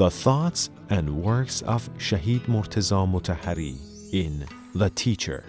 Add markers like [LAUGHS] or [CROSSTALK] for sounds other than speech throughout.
the thoughts and works of Shahid Murtaza Mutahari in The Teacher.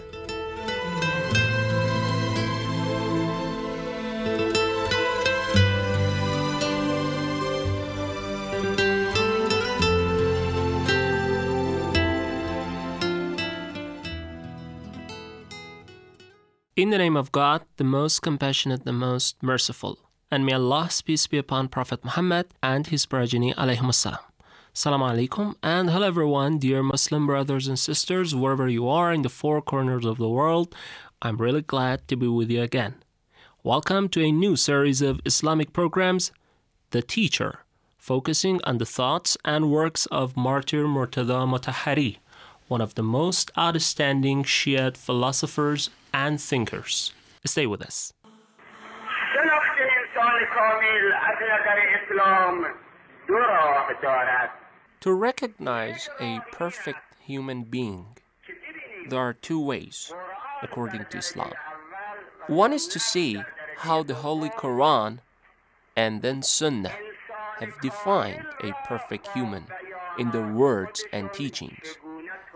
In the name of God, the most compassionate, the most merciful. And may Allah's peace be upon Prophet Muhammad and his progeny, alayhim salam. Salam alaikum, and hello everyone, dear Muslim brothers and sisters, wherever you are in the four corners of the world. I'm really glad to be with you again. Welcome to a new series of Islamic programs, The Teacher, focusing on the thoughts and works of Martyr Murtada Mutahari, one of the most outstanding Shiite philosophers and thinkers. Stay with us. شناخت انسان کامل از نظر اسلام دو راه دارد to recognize a perfect human being, there are two ways, according to Islam. One is to see how the Holy Quran and then Sunnah have defined a perfect human in their words and teachings.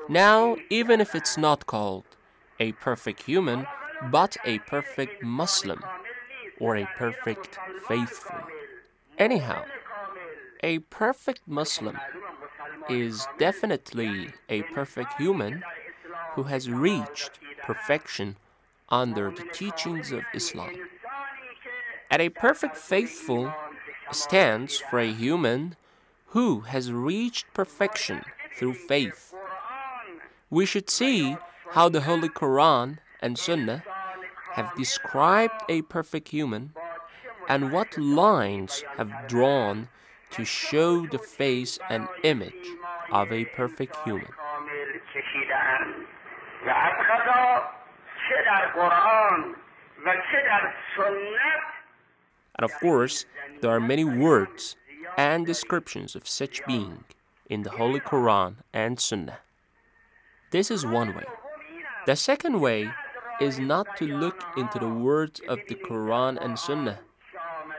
Now, even if it's not called a perfect human, but a perfect Muslim or a perfect faithful. Anyhow, a perfect Muslim is definitely a perfect human who has reached perfection under the teachings of Islam. And a perfect faithful stands for a human who has reached perfection through faith. We should see how the Holy Quran and Sunnah have described a perfect human and what lines have drawn to show the face and image of a perfect human. And of course, there are many words and descriptions of such being in the Holy Quran and Sunnah. This is one way. The second way is not to look into the words of the Quran and Sunnah,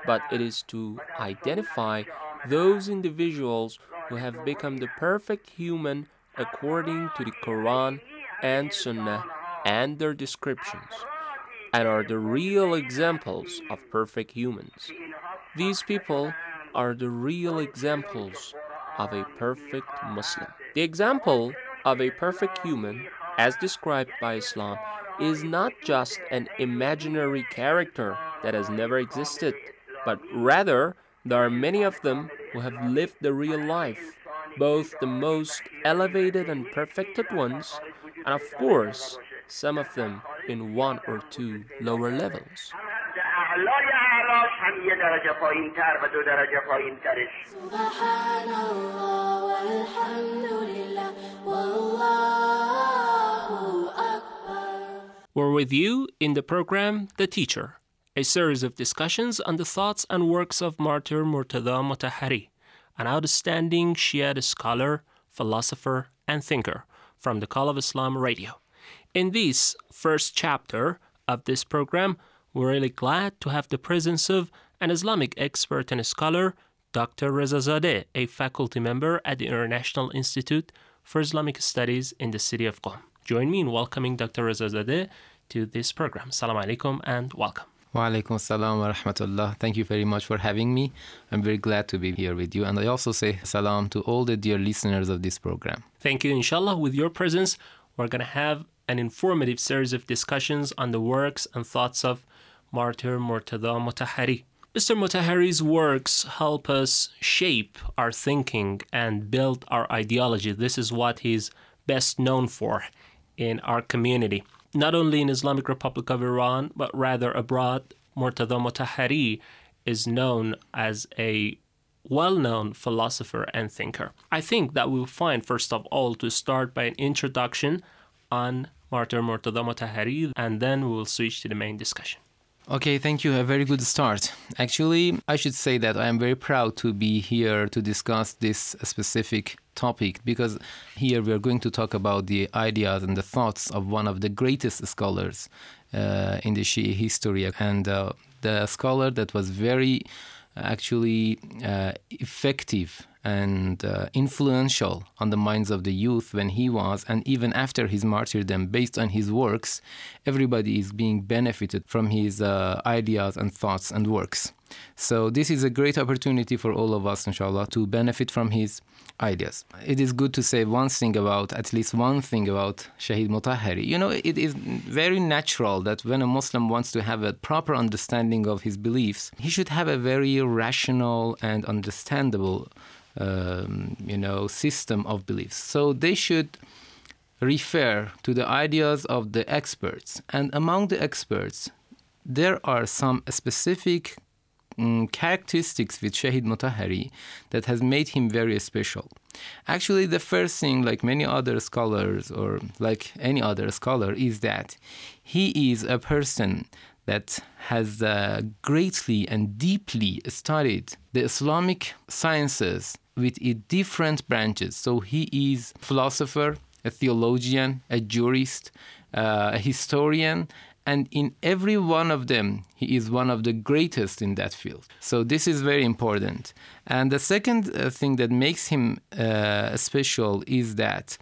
but it is to identify those individuals who have become the perfect human according to the Quran and Sunnah and their descriptions, and are the real examples of perfect humans. These people are the real examples of a perfect Muslim. The example of a perfect human, as described by Islam, is not just an imaginary character that has never existed, but rather there are many of them who have lived the real life, both the most elevated and perfected ones, and of course, some of them in one or two lower levels. We're with you in the program The Teacher a series of discussions on the thoughts and works of Martyr Murtada Mutahari, an outstanding Shia scholar, philosopher, and thinker from the Call of Islam radio. In this first chapter of this program, we're really glad to have the presence of an Islamic expert and scholar, Dr. Reza Zadeh, a faculty member at the International Institute for Islamic Studies in the city of Qom. Join me in welcoming Dr. Reza Zadeh to this program. Salam alaikum and welcome. Wa alaikum salam wa rahmatullah. Thank you very much for having me. I'm very glad to be here with you. And I also say salam to all the dear listeners of this program. Thank you. Inshallah, with your presence, we're going to have an informative series of discussions on the works and thoughts of Martyr Murtada Mutahari. Mr. Mutahari's works help us shape our thinking and build our ideology. This is what he's best known for in our community. Not only in Islamic Republic of Iran, but rather abroad, Murtada Mutahari is known as a well known philosopher and thinker. I think that we'll find, first of all, to start by an introduction on Martyr Murtada Mutahari, and then we will switch to the main discussion. Okay, thank you. A very good start. Actually, I should say that I am very proud to be here to discuss this specific topic because here we are going to talk about the ideas and the thoughts of one of the greatest scholars uh, in the Shia history and uh, the scholar that was very actually uh, effective and uh, influential on the minds of the youth when he was, and even after his martyrdom, based on his works, everybody is being benefited from his uh, ideas and thoughts and works. So this is a great opportunity for all of us, inshallah, to benefit from his ideas. It is good to say one thing about, at least one thing about Shahid Mutahari. You know, it is very natural that when a Muslim wants to have a proper understanding of his beliefs, he should have a very rational and understandable, um, you know, system of beliefs. So they should refer to the ideas of the experts. And among the experts, there are some specific mm, characteristics with Shahid Mutahari that has made him very special. Actually, the first thing, like many other scholars or like any other scholar, is that he is a person that has uh, greatly and deeply studied the Islamic sciences with different branches. So he is philosopher, a theologian, a jurist, uh, a historian, and in every one of them, he is one of the greatest in that field. So this is very important. And the second uh, thing that makes him uh, special is that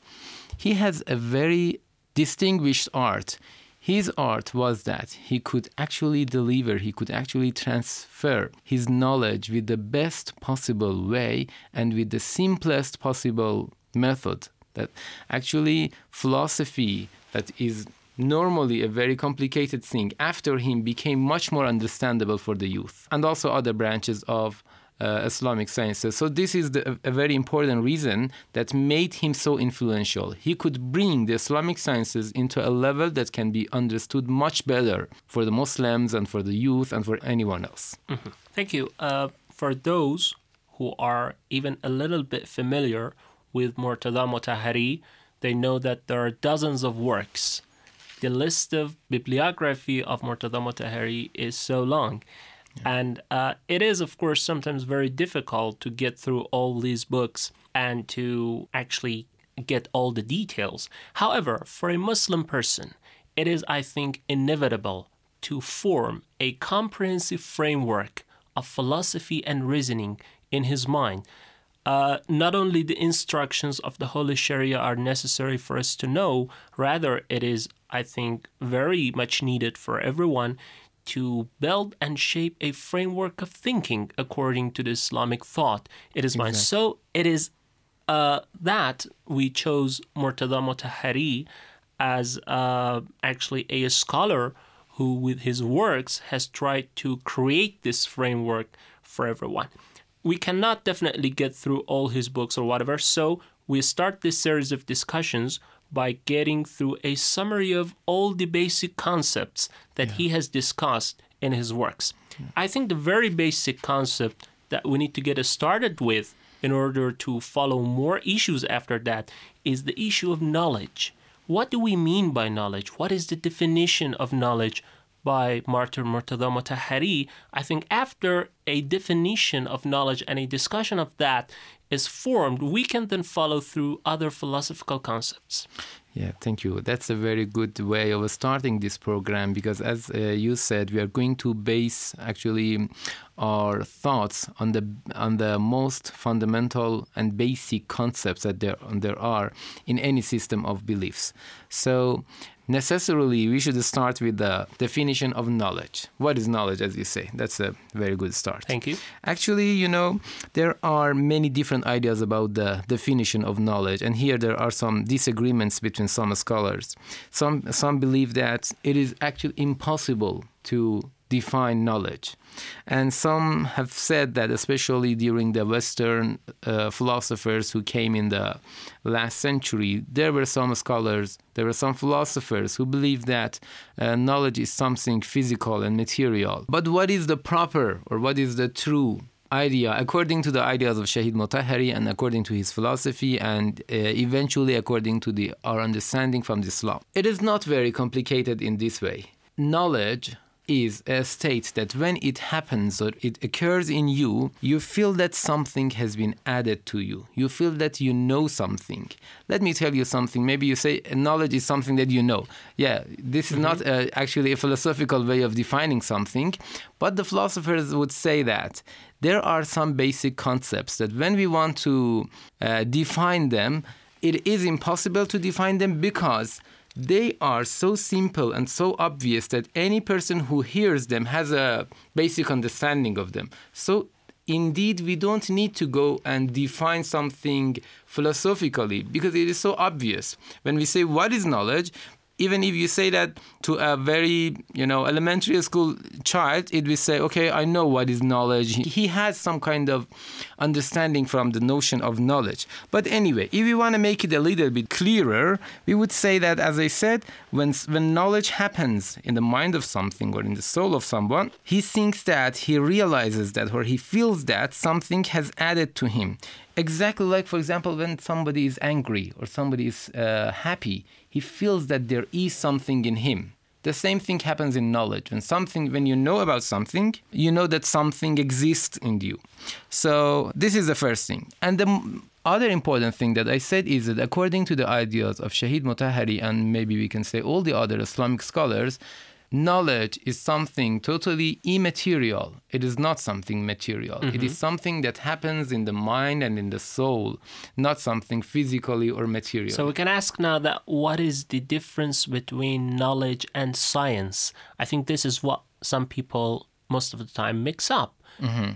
he has a very distinguished art. His art was that he could actually deliver, he could actually transfer his knowledge with the best possible way and with the simplest possible method. That actually philosophy that is normally a very complicated thing after him became much more understandable for the youth and also other branches of Islamic sciences. So this is the, a very important reason that made him so influential. He could bring the Islamic sciences into a level that can be understood much better for the Muslims and for the youth and for anyone else. Mm-hmm. Thank you. Uh, for those who are even a little bit familiar with Murtada Mutahari, they know that there are dozens of works the list of bibliography of Murtada Mutahari is so long. And uh, it is, of course, sometimes very difficult to get through all these books and to actually get all the details. However, for a Muslim person, it is, I think, inevitable to form a comprehensive framework of philosophy and reasoning in his mind. Uh, not only the instructions of the Holy Sharia are necessary for us to know, rather, it is I think, very much needed for everyone to build and shape a framework of thinking according to the Islamic thought. It is exactly. mine. So it is uh, that we chose Murtada Mutahari as uh, actually a scholar who, with his works, has tried to create this framework for everyone. We cannot definitely get through all his books or whatever, so we start this series of discussions by getting through a summary of all the basic concepts that yeah. he has discussed in his works. Yeah. I think the very basic concept that we need to get started with in order to follow more issues after that is the issue of knowledge. What do we mean by knowledge? What is the definition of knowledge by Martyr Murtada Mutahari? I think after a definition of knowledge and a discussion of that is formed, we can then follow through other philosophical concepts. Yeah, thank you. That's a very good way of starting this program because, as uh, you said, we are going to base actually our thoughts on the on the most fundamental and basic concepts that there there are in any system of beliefs. So, necessarily we should start with the definition of knowledge. What is knowledge, as you say? That's a very good start. Thank you. Actually, you know, there are many different ideas about the definition of knowledge, and here there are some disagreements between some scholars. Some some believe that it is actually impossible to define knowledge. And some have said that, especially during the Western uh, philosophers who came in the last century, there were some scholars, there were some philosophers who believed that uh, knowledge is something physical and material. But what is the proper or what is the true idea according to the ideas of Shahid Mutahari and according to his philosophy and uh, eventually according to the our understanding from Islam. It is not very complicated in this way. Knowledge is a state that when it happens or it occurs in you, you feel that something has been added to you. You feel that you know something. Let me tell you something. Maybe you say knowledge is something that you know. Yeah, this is not uh, actually a philosophical way of defining something, but the philosophers would say that there are some basic concepts that when we want to uh, define them, it is impossible to define them because they are so simple and so obvious that any person who hears them has a basic understanding of them. So indeed we don't need to go and define something philosophically because it is so obvious. When we say what is knowledge, even if you say that to a very you know elementary school child it will say okay i know what is knowledge. He has some kind of understanding from the notion of knowledge. But anyway if we want to make it a little bit clearer we would say that as i said when when knowledge happens in the mind of something or in the soul of someone he thinks that he realizes that or he feels that something has added to him exactly like for example when somebody is angry or somebody is uh, happy he feels that there is something in him. The same thing happens in knowledge. When something when you know about something you know that something exists in you. So this is the first thing. And the other important thing that I said is that according to the ideas of Shahid Mutahari and maybe we can say all the other Islamic scholars, knowledge is something totally immaterial. It is not something material. It is something that happens in the mind and in the soul, not something physically or material. So we can ask now that what is the difference between knowledge and science? I think this is what some people most of the time mix up.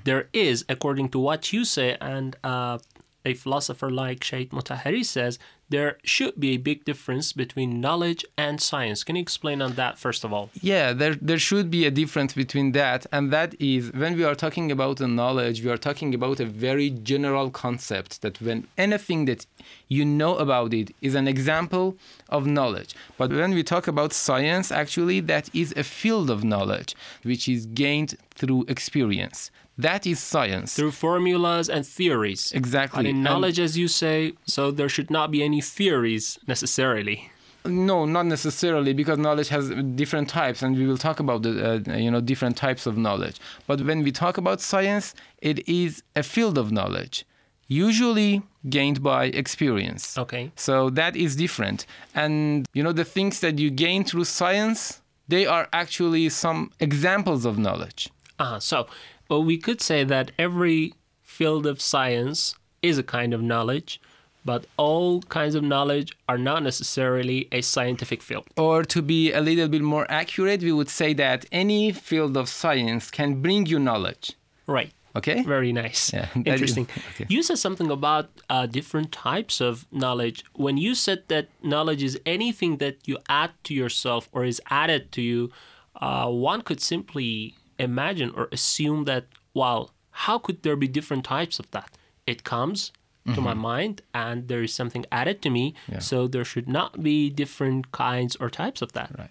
There is, according to what you say, and uh, a philosopher like Shaykh Mutahari says, there should be a big difference between knowledge and science. Can you explain on that first of all? Yeah, there there should be a difference between that, and that is when we are talking about the knowledge, we are talking about a very general concept that when anything that you know about it is an example of knowledge. But when we talk about science, actually that is a field of knowledge which is gained through experience. That is science. Through formulas and theories. Exactly. And in And- knowledge, as you say, so there should not be any theories necessarily. No, not necessarily, because knowledge has different types, and we will talk about the uh, you know different types of knowledge. But when we talk about science, it is a field of knowledge, usually gained by experience. Okay. So that is different, and you know the things that you gain through science, they are actually some examples of knowledge. uh-huh. so, well, we could say that every field of science is a kind of knowledge, but all kinds of knowledge are not necessarily a scientific field. Or to be a little bit more accurate, we would say that any field of science can bring you knowledge. Right. Okay. Very nice. Yeah, [LAUGHS] is- Interesting. okay. You said something about uh, different types of knowledge. When you said that knowledge is anything that you add to yourself or is added to you, uh, one could simply imagine or assume that, well, how could there be different types of that? It comes to my mind and there is something added to me, Mm-hmm. Yeah. so there should not be different kinds or types of that. Right.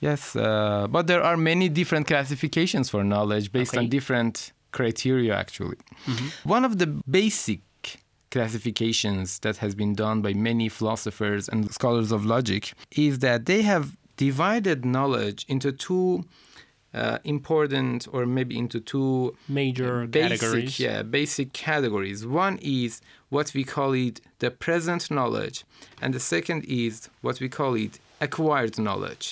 Yes, uh, but there are many different classifications for knowledge based on different criteria, actually. One of the basic classifications that has been done by many philosophers and scholars of logic is that they have divided knowledge into two uh, important, or maybe into two Major basic, categories. yeah, basic categories. One is what we call it the present knowledge, and the second is what we call it acquired knowledge.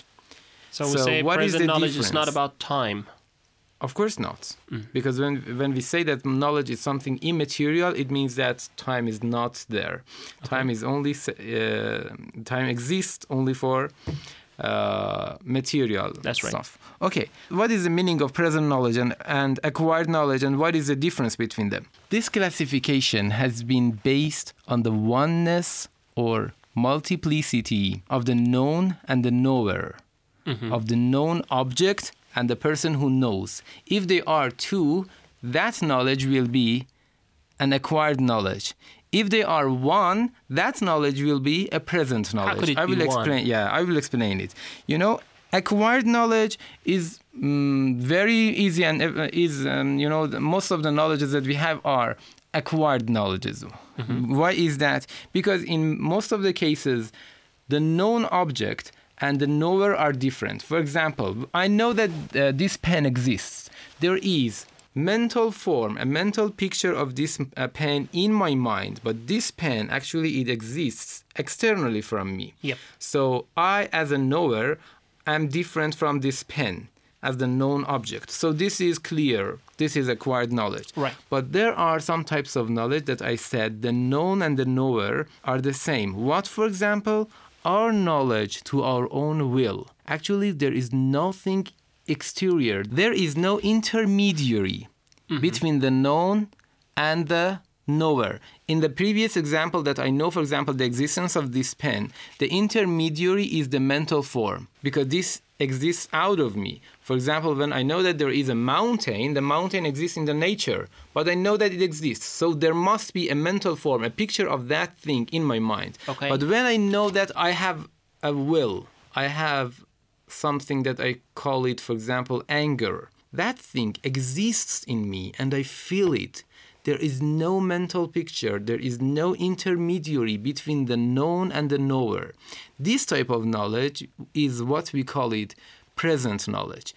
So we So say what is present the knowledge is not difference? about time. Of course not, because when when we say that knowledge is something immaterial, it means that time is not there. Time is only uh, time exists only for uh, material That's right. stuff. Okay, what is the meaning of present knowledge and, and acquired knowledge, and what is the difference between them? This classification has been based on the oneness or multiplicity of the known and the knower, of the known object and the person who knows. If they are two, that knowledge will be an acquired knowledge. If they are one, that knowledge will be a present knowledge. could it I will be one? explain. Yeah, I will explain it. You know, acquired knowledge is mm, very easy and uh, is um, you know the, most of the knowledges that we have are acquired knowledges. Mm-hmm. Why is that? Because in most of the cases, the known object and the knower are different. For example, I know that uh, this pen exists. There is mental form, a mental picture of this uh, pen in my mind, but this pen actually it exists externally from me. Yep. So I, as a knower, am different from this pen as the known object. So this is clear. This is acquired knowledge. Right. But there are some types of knowledge that I said the known and the knower are the same. What, for example, our knowledge to our own will. Actually, there is nothing exterior. There is no intermediary mm-hmm. between the known and the knower. In the previous example that I know, for example, the existence of this pen, the intermediary is the mental form because this exists out of me. For example, when I know that there is a mountain, the mountain exists in the nature, but I know that it exists. So there must be a mental form, a picture of that thing in my mind. Okay. But when I know that I have a will, I have something that I call it, for example, anger. That thing exists in me and I feel it. There is no mental picture, there is no intermediary between the known and the knower. This type of knowledge is what we call it present knowledge.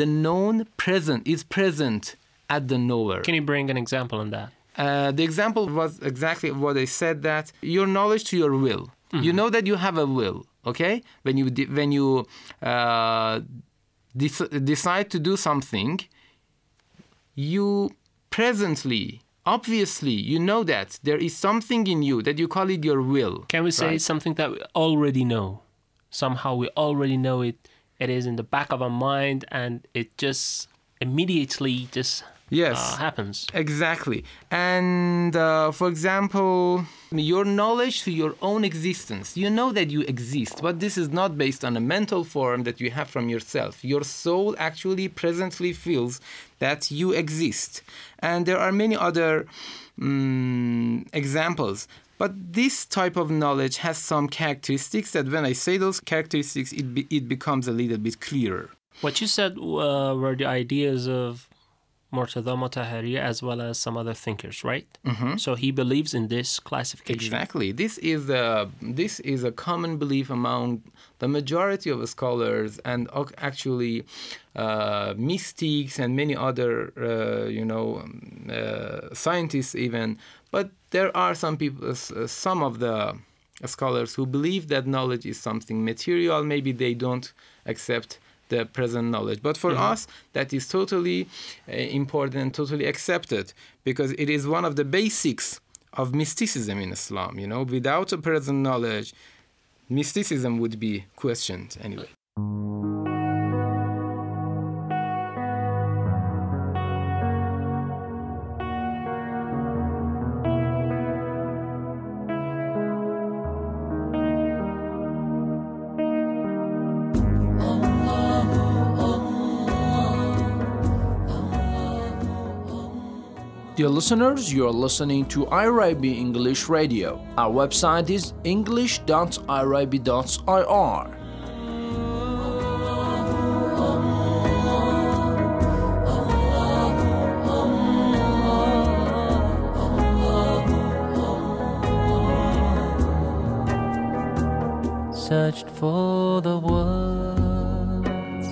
The known present is present at the knower. Can you bring an example on that? Uh, the example was exactly what I said that your knowledge to your will. You know that you have a will, okay? When you de- when you uh, dec- decide to do something, you presently, obviously, you know that there is something in you that you call it your will. Can we say right? something that we already know? Somehow we already know it. It is in the back of our mind, and it just immediately just Yes. uh, happens. Exactly. And uh, for example, your knowledge to your own existence. You know that you exist, but this is not based on a mental form that you have from yourself. Your soul actually presently feels that you exist. And there are many other mm, examples. But this type of knowledge has some characteristics that when I say those characteristics, it, be, it becomes a little bit clearer. What you said uh, were the ideas of Murtada Mutahari as well as some other thinkers, right? Mm-hmm. So he believes in this classification. Exactly. This is the this is a common belief among the majority of scholars and actually uh, mystics and many other uh, you know um, uh, scientists even. But there are some people, uh, some of the scholars who believe that knowledge is something material. Maybe they don't accept the present knowledge. But for us, that is totally uh, important, totally accepted, because it is one of the basics of mysticism in Islam. You know, without a present knowledge, mysticism would be questioned anyway. Listeners, you are listening to IRIB English Radio. Our website is english.irib.ir. searched for the words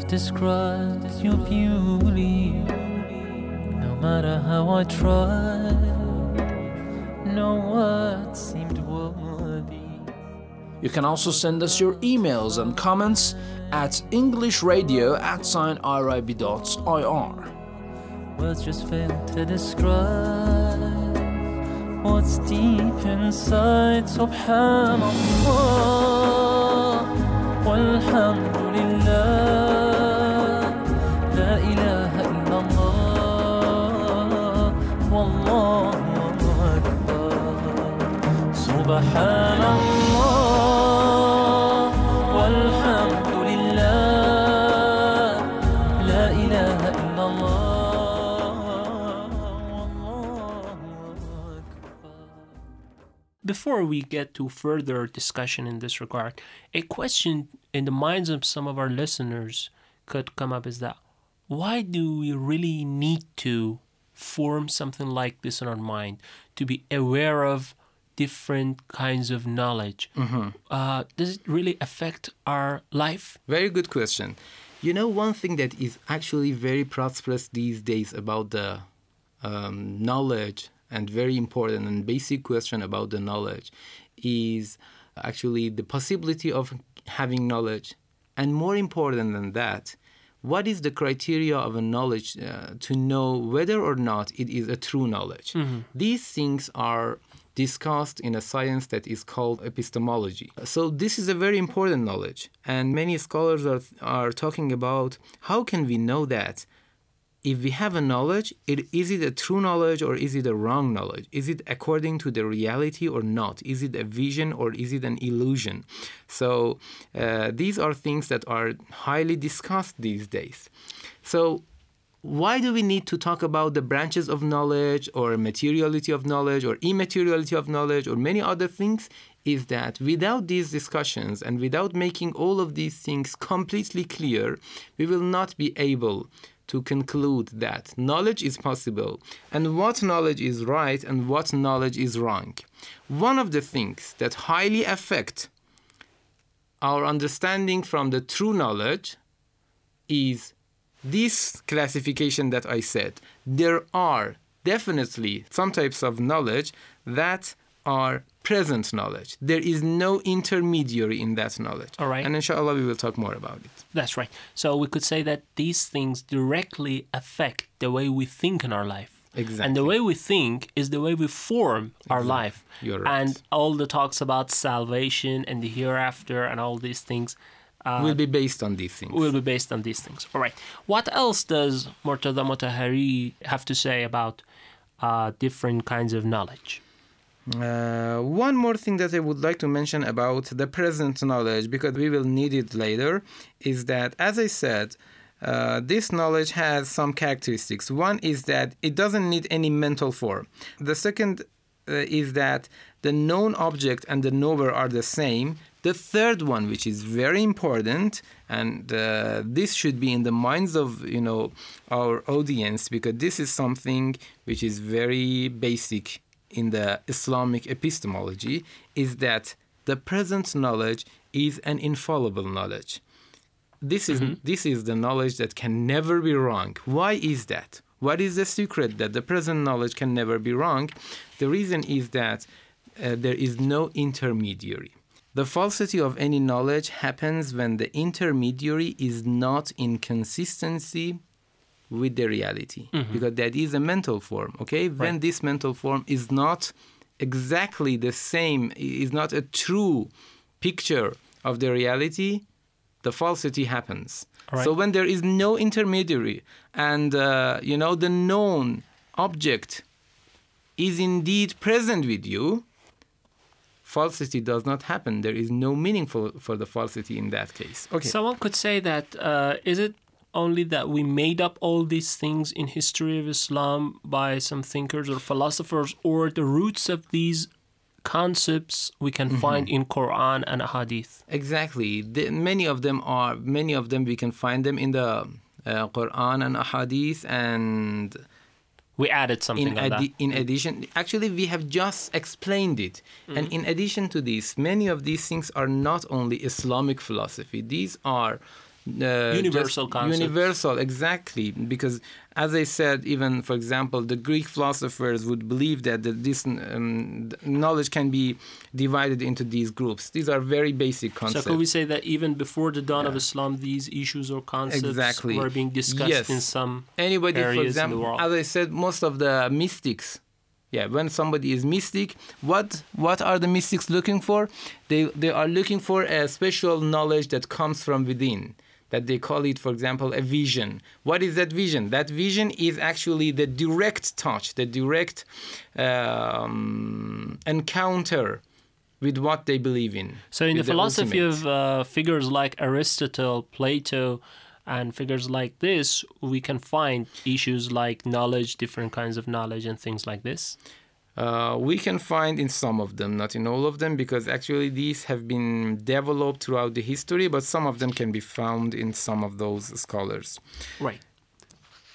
to describe your beauty. Matter how I tried, no words seemed worthy. You can also send us your emails and comments at englishradio at signirib.ir. Words just fail to describe what's deep inside. Subhanallah, walhamdulillah, la ilaha Subhanallah, walhamdulillah, la ilaha illallah, wallahu akbar. Before we get to further discussion in this regard, a question in the minds of some of our listeners could come up is that why do we really need to form something like this in our mind to be aware of different kinds of knowledge, uh, does it really affect our life? Very good question. You know, one thing that is actually very prosperous these days about the um, knowledge and very important and basic question about the knowledge is actually the possibility of having knowledge. And more important than that, what is the criteria of a knowledge uh, to know whether or not it is a true knowledge? These things are discussed in a science that is called epistemology. So this is a very important knowledge, and many scholars are, are talking about how can we know that if we have a knowledge, it, is it a true knowledge or is it a wrong knowledge? Is it according to the reality or not? Is it a vision or is it an illusion? So uh, these are things that are highly discussed these days. So why do we need to talk about the branches of knowledge or materiality of knowledge or immateriality of knowledge or many other things? Is that without these discussions and without making all of these things completely clear we will not be able to conclude that knowledge is possible and what knowledge is right and what knowledge is wrong. One of the things that highly affect our understanding from the true knowledge is this classification that I said. There are definitely some types of knowledge that are present knowledge. There is no intermediary in that knowledge. All right. And inshallah, we will talk more about it. That's right. So we could say that these things directly affect the way we think in our life. Exactly. And the way we think is the way we form our life. You're right. And all the talks about salvation and the hereafter and all these things will be based on these things. will be based on these things. All right. What else does Murtada Mutahari have to say about uh, different kinds of knowledge? Uh, one more thing that I would like to mention about the present knowledge, because we will need it later, is that, as I said, uh, this knowledge has some characteristics. One is that it doesn't need any mental form. The second uh, is that the known object and the knower are the same. The third one, which is very important, and uh, this should be in the minds of you know our audience, because this is something which is very basic in the Islamic epistemology, is that the present knowledge is an infallible knowledge. This is this is the knowledge that can never be wrong. Why is that? What is the secret that the present knowledge can never be wrong? The reason is that uh, there is no intermediary the falsity of any knowledge happens when the intermediary is not in consistency with the reality because that is a mental form okay when this mental form is not exactly the same is not a true picture of the reality the falsity happens. Right. So when there is no intermediary and uh, you know the known object is indeed present with you, falsity does not happen. There is no meaning for, for the falsity in that case. Okay. Someone could say that uh, is it only that we made up all these things in history of Islam by some thinkers or philosophers, or the roots of these concepts we can find in Quran and Hadith? Exactly. The, many of them are many of them we can find them in the uh, Quran and Ahadith and We added something in, that. in addition actually we have just explained it Mm. and in addition to this many of these things are not only islamic philosophy these are uh, Universal just concepts. universal exactly because as i said even for example the greek philosophers would believe that this um, knowledge can be divided into these groups these are very basic concepts. So could we say that even before the dawn of Islam, these issues or concepts Exactly. were being discussed Yes. in some anybody for areas in the example world? as i said most of the mystics yeah when somebody is mystic what what are the mystics looking for they they are looking for a special knowledge that comes from within that they call it for example a vision what is that vision that vision is actually the direct touch the direct um, encounter with what they believe in So, in the philosophy ultimate. of uh, figures like Aristotle, Plato, and figures like this, we can find issues like knowledge, different kinds of knowledge, and things like this. Uh, we can find in some of them, not in all of them, because actually these have been developed throughout the history, but some of them can be found in some of those scholars. Right.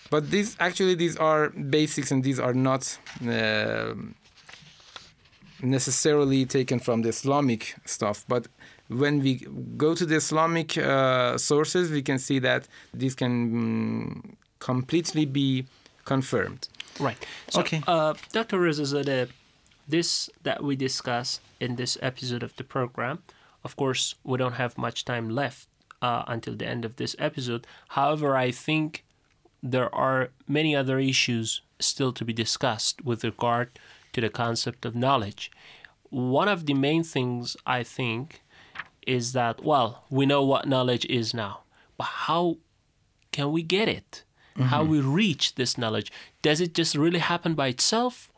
But these actually these are basics, and these are not. um necessarily taken from the Islamic stuff, but when we go to the Islamic uh, sources, we can see that this can mm, completely be confirmed. Right. So, Okay. Uh, Dr. Rezazadeh, this that we discuss in this episode of the program, of course, we don't have much time left uh, until the end of this episode. However, I think there are many other issues still to be discussed with regard to the concept of knowledge. One of the main things I think is that, well, we know what knowledge is now, but how can we get it? How we reach this knowledge? Does it just really happen by itself,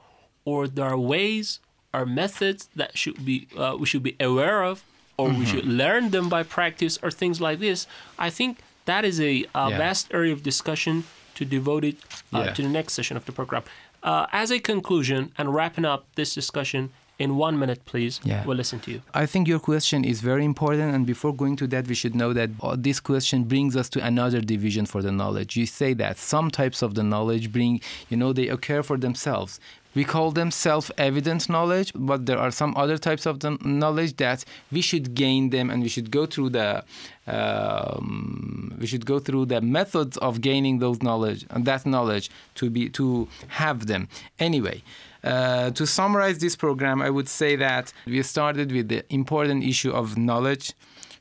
or there are ways or methods that should be uh, we should be aware of, or we should learn them by practice, or things like this? I think that is a, uh Yeah. vast area of discussion to devote it uh, Yeah. to the next session of the program. Uh, as a conclusion and wrapping up this discussion in one minute, please. Yeah. We'll listen to you. I think your question is very important, and before going to that, we should know that uh, this question brings us to another division for the knowledge. You say that some types of the knowledge bring, you know, they occur for themselves. We call them self evident knowledge, but there are some other types of the knowledge that we should gain them and we should go through the um, we should go through the methods of gaining those knowledge and that knowledge to be to have them anyway uh, to summarize this program i would say that we started with the important issue of knowledge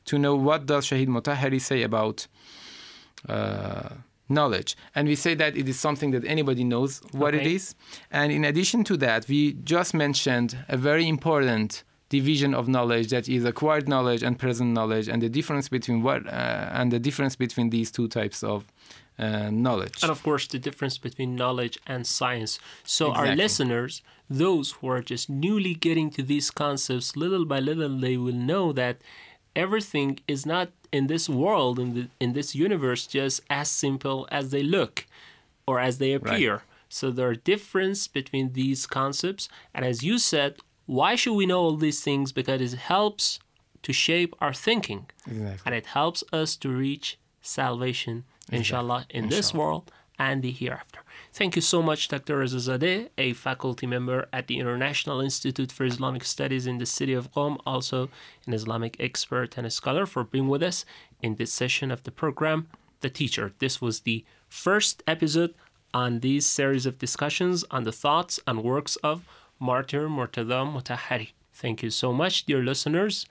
to know what does shahid mutahari say about uh, knowledge and we say that it is something that anybody knows what it Okay. is and in addition to that we just mentioned a very important division of knowledge that is acquired knowledge and present knowledge and the difference between what uh, and the difference between these two types of uh, knowledge And of course, the difference between knowledge and science. So, our listeners, those who are just newly getting to these concepts, little by little, they will know that everything is not in this world, in, the, in this universe, just as simple as they look or as they appear. So, there are difference between these concepts. And as you said, why should we know all these things? Because it helps to shape our thinking Exactly. and it helps us to reach salvation, inshallah, in this world and the hereafter. Thank you so much, Dr. Rezazadeh, a faculty member at the International Institute for Islamic Studies in the city of Qom, also an Islamic expert and a scholar, for being with us in this session of the program, The Teacher. This was the first episode on these series of discussions on the thoughts and works of Martyr Murtada Mutahari. Thank you so much, dear listeners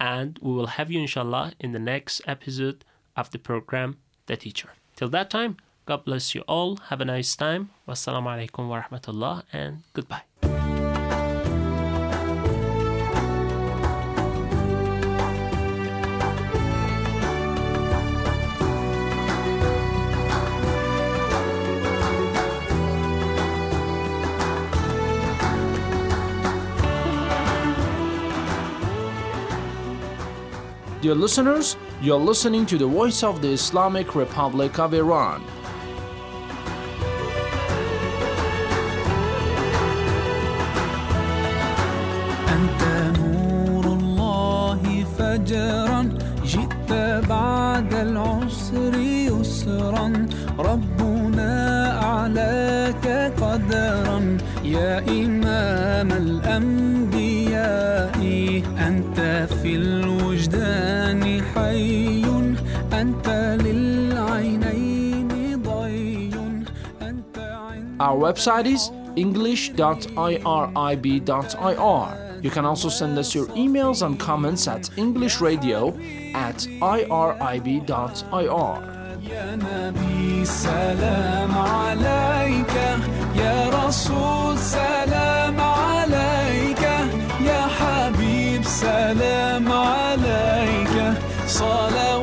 and we will have you inshallah in the next episode of the program The Teacher. Till that time, God bless you all. Have a nice time. Wassalamu alaikum wa rahmatullah and goodbye. Dear listeners, you're listening to the voice of the Islamic Republic of Iran. أنت نور الله فجرا جئت بعد العسر يسرا ربنا أعلاك قدرا يا إمام الأنبياء أنت في الوجدان حي أنت للعينين ضي أنت عند Our website is english.irib.ir. You can also send us your emails and comments at englishradio at irib.ir. يا نبي سلام عليك يا رسول سلام يا